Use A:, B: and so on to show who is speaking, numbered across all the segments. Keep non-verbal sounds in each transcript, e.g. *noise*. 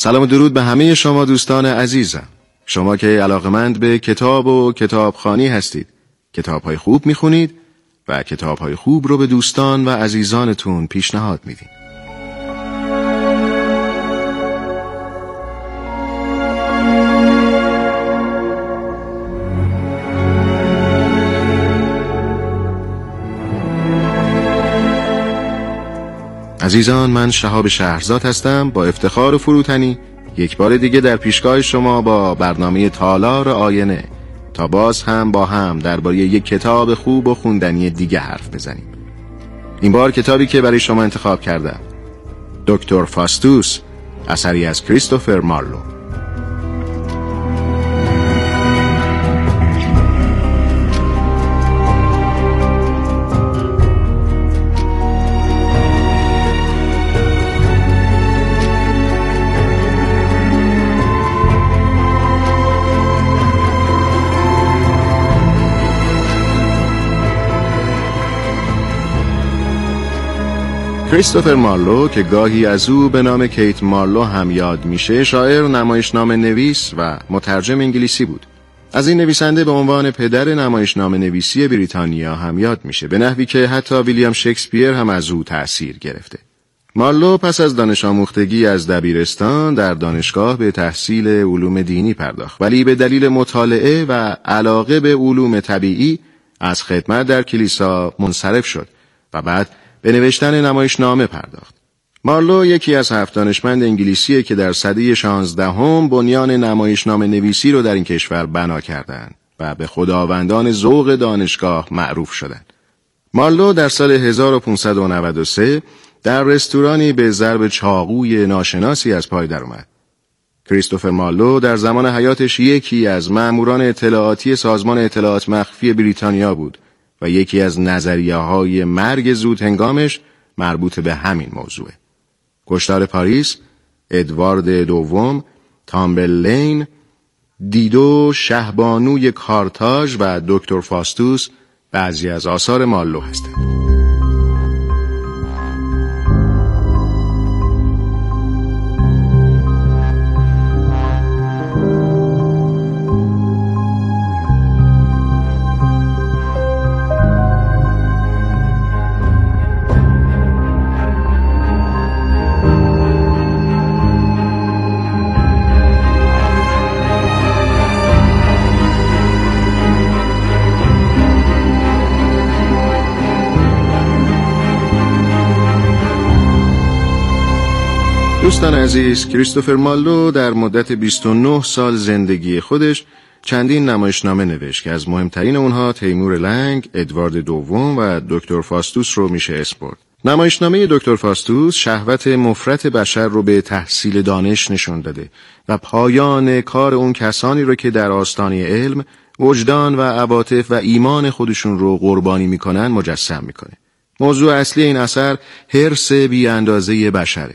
A: سلام و درود به همه شما دوستان عزیزم. شما که علاقمند به کتاب و کتابخانی هستید. کتاب خوب می‌خونید و کتاب خوب رو به دوستان و عزیزانتون پیشنهاد می‌دید عزیزان من شهاب شهرزاد هستم با افتخار و فروتنی یک بار دیگه در پیشگاه شما با برنامه تالار آینه. تا باز هم با هم درباره یک کتاب خوب و خوندنی دیگه حرف بزنیم. این بار کتابی که برای شما انتخاب کردم. دکتر فاستوس اثری از کریستوفر مارلو. کریستوفر مارلو که گاهی از او به نام کیت مارلو هم یاد میشه شاعر نمایشنامه نویس و مترجم انگلیسی بود. از این نویسنده به عنوان پدر نمایشنامه نویسی بریتانیا هم یاد میشه به نحوی که حتی ویلیام شکسپیر هم از او تأثیر گرفته. مارلو پس از دانش آموختگی از دبیرستان در دانشگاه به تحصیل علوم دینی پرداخت ولی به دلیل مطالعه و علاقه به علوم طبیعی از خدمت در کلیسا منصرف شد و بعد به نوشتن نمایشنامه پرداخت. مارلو یکی از هفت دانشمند انگلیسیه که در سده شانزدهم بنیان نمایشنامه نویسی رو در این کشور بنا کردند و به خداوندان ذوق دانشگاه معروف شدند. مارلو در سال 1593 در رستورانی به ضرب چاقوی ناشناسی از پای درآمد. کریستوفر مارلو در زمان حیاتش یکی از مأموران اطلاعاتی سازمان اطلاعات مخفی بریتانیا بود و یکی از نظریه های مرگ زود هنگامش مربوط به همین موضوعه. کشتار پاریس، ادوارد دوم، تامبل لین، دیدو شهبانوی کارتاژ و دکتر فاستوس بعضی از آثار مالو هستند. دوستان عزیز کریستوفر مالو در مدت 29 سال زندگی خودش چندین نمایشنامه نوشت که از مهمترین اونها تیمور لنگ، ادوارد دوم و دکتر فاستوس رو میشه اسپورت. نمایشنامه دکتر فاستوس شهوت مفرت بشر رو به تحصیل دانش نشون داده و پایان کار اون کسانی رو که در آستانه علم وجدان و عواطف و ایمان خودشون رو قربانی می‌کنن مجسم می‌کنه. موضوع اصلی این اثر حرس بی اندازه بشره.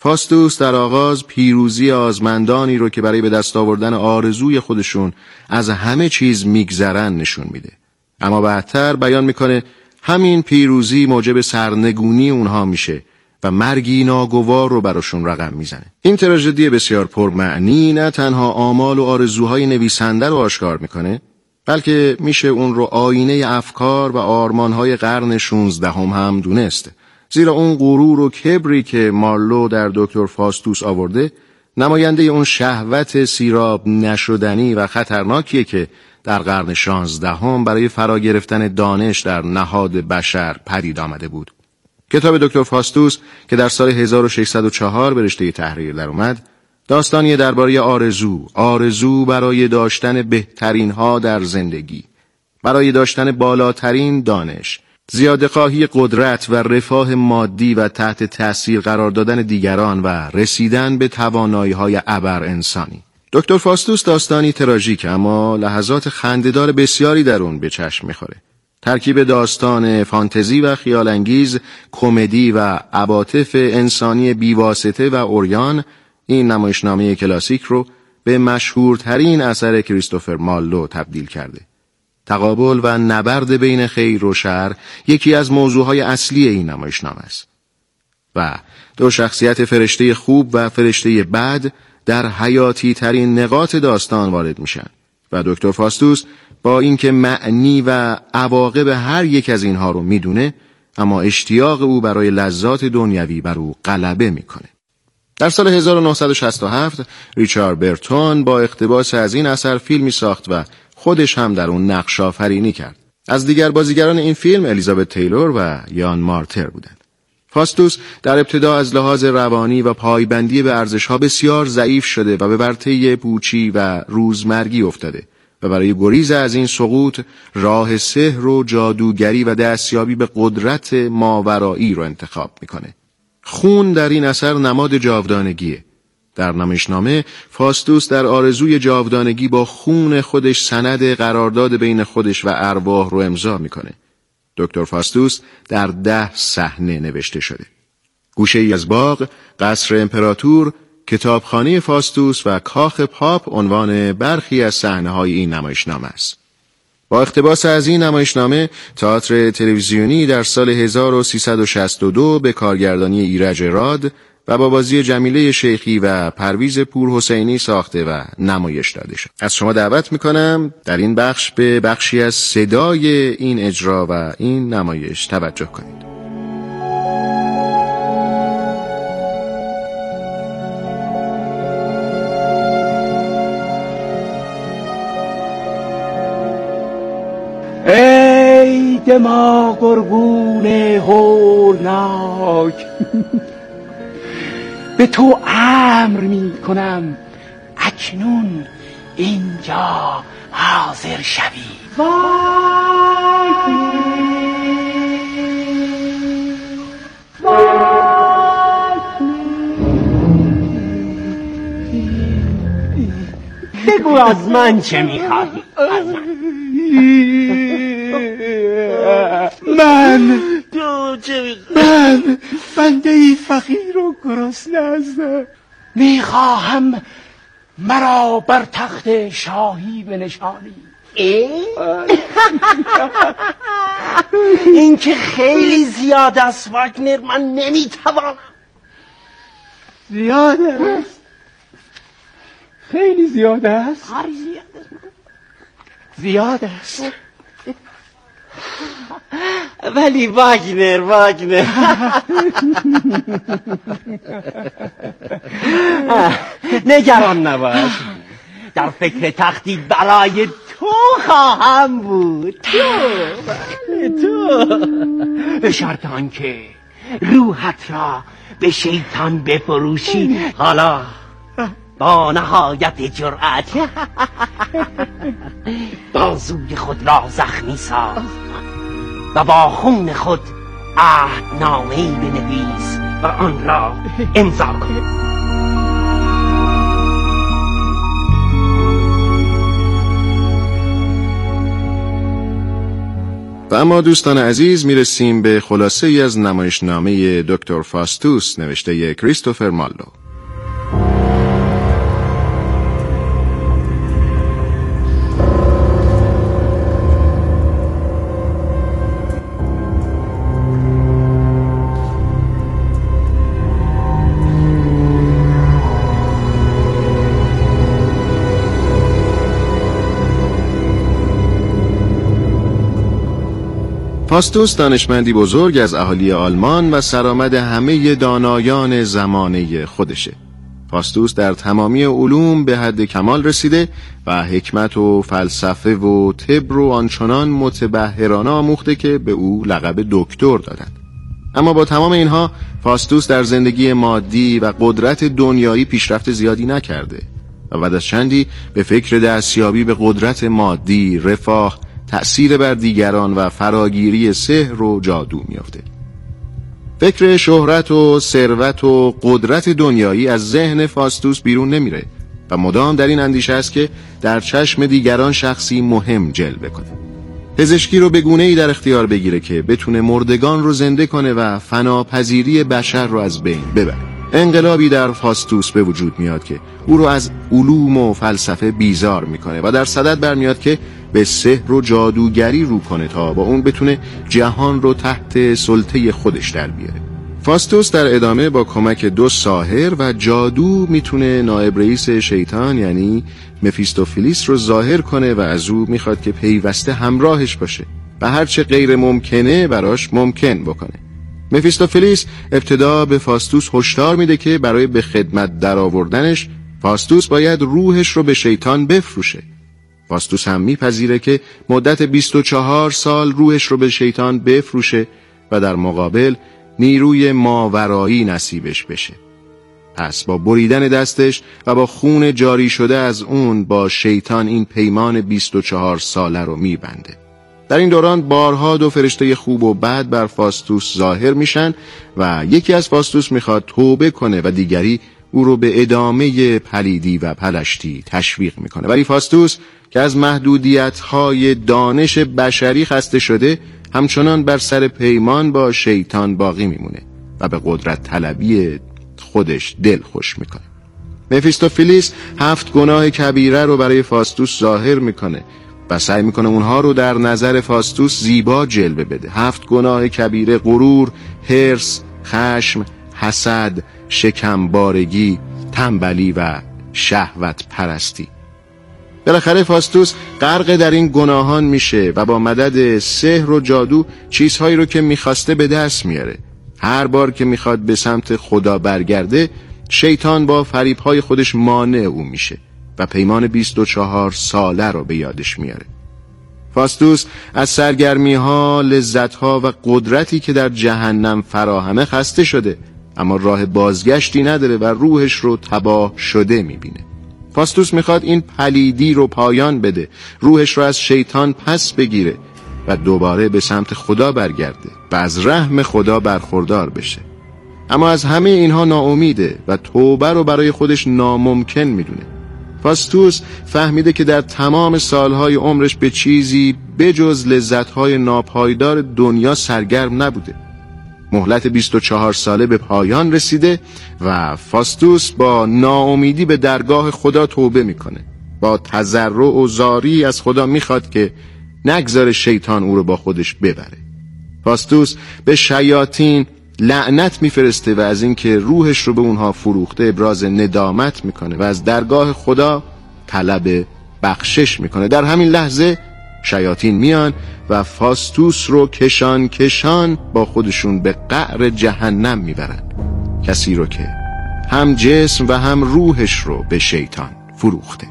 A: فاستوس در آغاز پیروزی آزمندانی رو که برای به دست آوردن آرزوی خودشون از همه چیز میگذرن نشون میده. اما بعدتر بیان می‌کنه همین پیروزی موجب سرنگونی اونها میشه و مرگی ناگوار رو براشون رقم می‌زنه. این تراژدی بسیار پرمعنی نه تنها آمال و آرزوهای نویسنده رو آشکار می‌کنه بلکه میشه اون رو آینه افکار و آرمانهای قرن 16 هم, هم دونست زیرا اون غرور و کبری که مارلو در دکتر فاستوس آورده نماینده اون شهوت سیراب نشدنی و خطرناکیه که در قرن شانزدهم برای فرا گرفتن دانش در نهاد بشر پدید آمده بود. کتاب دکتر فاستوس که در سال 1604 به رشته تحریر در اومد داستانی درباره آرزو، آرزو برای داشتن بهترین ها در زندگی، برای داشتن بالاترین دانش، زیاد خواهی قدرت و رفاه مادی و تحت تأثیر قرار دادن دیگران و رسیدن به توانایی های ابر انسانی دکتر فاستوس داستانی تراژیک اما لحظات خندهدار بسیاری در اون به چشم می‌خوره. ترکیب داستان فانتزی و خیالانگیز، کمدی و عواطف انسانی بیواسطه و اوریان این نمایشنامه کلاسیک رو به مشهورترین اثر کریستوفر مالو تبدیل کرده. تقابل و نبرد بین خیر و شر یکی از موضوعهای اصلی این نمایشنامه است. و دو شخصیت فرشته خوب و فرشته بد در حیاتی ترین نقاط داستان وارد میشن و دکتر فاستوس با اینکه معنی و عواقب هر یک از اینها رو می‌دونه اما اشتیاق او برای لذات دنیوی بر او غلبه می‌کنه در سال 1967 ریچارد برتون با اقتباس از این اثر فیلمی ساخت و خودش هم در اون نقش آفرینی کرد از دیگر بازیگران این فیلم الیزابت تیلور و یان مارتر بودند فاستوس در ابتدا از لحاظ روانی و پایبندی به ارزشها بسیار ضعیف شده و به ورطه پوچی و روزمرگی افتاده و برای گریز از این سقوط راه سحر و جادوگری و دستیابی به قدرت ماورایی رو انتخاب می‌کنه. خون در این اثر نماد جاودانگیه. در نمایشنامه فاستوس در آرزوی جاودانگی با خون خودش سند قرارداد بین خودش و ارواح رو امضا می‌کنه. دکتر فاستوس در ده صحنه نوشته شده. گوشه ای از باغ، قصر امپراتور، کتابخانه فاستوس و کاخ پاپ عنوان برخی از صحنه های این نمایشنامه است. با اقتباس از این نمایشنامه تئاتر تلویزیونی در سال 1362 به کارگردانی ایرج راد و با بازی جمیله شیخی و پرویز پور حسینی ساخته و نمایش داده شد. از شما دعوت می‌کنم در این بخش به بخشی از صدای این اجرا و این نمایش توجه کنید.
B: ای دماغ گرگون هولناک *laughs* به تو امر می کنم اکنون اینجا حاضر شوی. بگو از من چه می‌خواهی؟ از من. من
C: تو چه
B: من بنده ای فقیر و گرسنه هستم می‌خواهم مرا بر تخت شاهی بنشانی. *laughs*
C: این که خیلی زیاد است واگنر من نمی‌توانم.
B: زیاد است. خیلی زیاد است.
C: است.
B: زیاد است.
C: ولی واگنر واگنر. *laughs* نگران نباش. در فکر تختی برای تو خواهم بود. تو؟ بله، تو.
B: به شرط آنکه
C: روحت را به شیطان بفروشی. حالا با نهایت جرأت. *laughs* بازوی خود را زخمی ساز. و با خون خود عهدنامهای بنویس و آن را امضا کن.
A: و اما دوستان عزیز می‌رسیم به خلاصه ای از نمایشنامه دکتر فاستوس نوشته کریستوفر مالو. فاستوس دانشمندی بزرگ از اهالی آلمان و سرآمد همه دانایان زمانه خودشه. فاستوس در تمامی علوم به حد کمال رسیده و حکمت و فلسفه و طب رو آنچنان متبهرانه آموخته که به او لقب دکتر دادند. اما با تمام اینها فاستوس در زندگی مادی و قدرت دنیایی پیشرفت زیادی نکرده و بعد از چندی به فکر دستیابی به قدرت مادی، رفاه تأثیر بر دیگران و فراگیری سحر و جادو میافته. فکر شهرت و ثروت و قدرت دنیایی از ذهن فاستوس بیرون نمیره و مدام در این اندیشه است که در چشم دیگران شخصی مهم جلوه کنه. پزشکی رو به گونه ای در اختیار بگیره که بتونه مردگان رو زنده کنه و فناپذیری بشر رو از بین ببره. انقلابی در فاستوس به وجود میاد که او رو از علوم و فلسفه بیزار می‌کنه و در صدد برمیاد که به سحر و جادوگری رو کنه تا با اون بتونه جهان رو تحت سلطه خودش در بیاره. فاستوس در ادامه با کمک دو ساهر و جادو می‌تونه نایب رئیس شیطان یعنی مفیستوفیلیس رو ظاهر کنه و از او می‌خواد که پیوسته همراهش باشه و هرچه غیر ممکنه براش ممکن بکنه. مفیستوفیلیس ابتدا به فاستوس هشدار میده که برای به خدمت درآوردنش فاستوس باید روحش رو به شیطان بفروشه. فاستوس هم میپذیره که مدت 24 سال روحش رو به شیطان بفروشه و در مقابل نیروی ماورایی نصیبش بشه. پس با بریدن دستش و با خون جاری شده از اون با شیطان این پیمان 24 ساله رو میبنده. در این دوران بارها دو فرشته خوب و بد بر فاستوس ظاهر میشن و یکی از فاستوس می‌خواد توبه کنه و دیگری او رو به ادامه پلیدی و پلشتی تشویق می‌کنه. ولی فاستوس که از محدودیت های دانش بشری خسته شده همچنان بر سر پیمان با شیطان باقی میمونه و به قدرت طلبی خودش دل خوش می‌کنه. مفیستوفیلیس هفت گناه کبیره رو برای فاستوس ظاهر می‌کنه و سعی می‌کنه اونها رو در نظر فاستوس زیبا جلوه بده. هفت گناه کبیره غرور، هرس، خشم، حسد، شکمبارگی، تنبلی و شهوت پرستی. بالاخره فاستوس غرق در این گناهان میشه و با مدد سحر و جادو چیزهایی رو که می‌خواسته به دست میاره. هر بار که می‌خواد به سمت خدا برگرده شیطان با فریبهای خودش مانع او میشه و پیمان 24 ساله رو به یادش میاره. فاستوس از سرگرمی ها، لذت ها و قدرتی که در جهنم فراهمه خسته شده اما راه بازگشتی نداره و روحش رو تباه شده می‌بینه. فاستوس می‌خواد این پلیدی رو پایان بده. روحش رو از شیطان پس بگیره و دوباره به سمت خدا برگرده و از رحم خدا برخوردار بشه. اما از همه اینها ناامیده و توبه رو برای خودش ناممکن می‌دونه. فاستوس فهمیده که در تمام سالهای عمرش به چیزی بجز لذتهای ناپایدار دنیا سرگرم نبوده. مهلت 24 ساله به پایان رسیده و فاستوس با ناامیدی به درگاه خدا توبه می‌کنه. با تذرع و زاری از خدا می‌خواد که نگذار شیطان او رو با خودش ببره. فاستوس به شیاطین لعنت میفرسته و از اینکه روحش رو به اونها فروخته ابراز ندامت می‌کنه و از درگاه خدا طلب بخشش می‌کنه. در همین لحظه شیاطین میان و فاستوس رو کشان کشان با خودشون به قعر جهنم می‌برن. کسی رو که هم جسم و هم روحش رو به شیطان فروخته.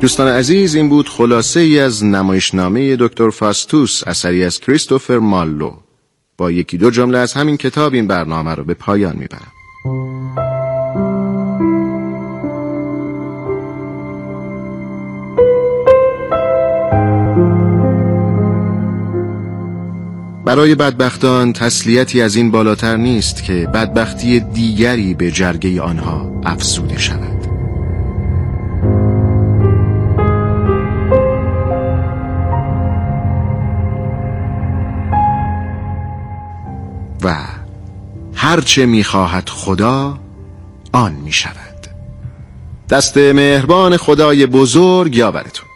A: دوستان عزیز این بود خلاصه ای از نمایشنامه دکتر فاستوس اثری از کریستوفر مالو. با یکی دو جمله از همین کتاب این برنامه رو به پایان می‌برم. برای بدبختان تسلیتی از این بالاتر نیست که بدبختی دیگری به جرگه آنها افزوده شود. و هرچه می‌خواهد خدا آن می‌شود. دست مهربان خدای بزرگ یاورتون.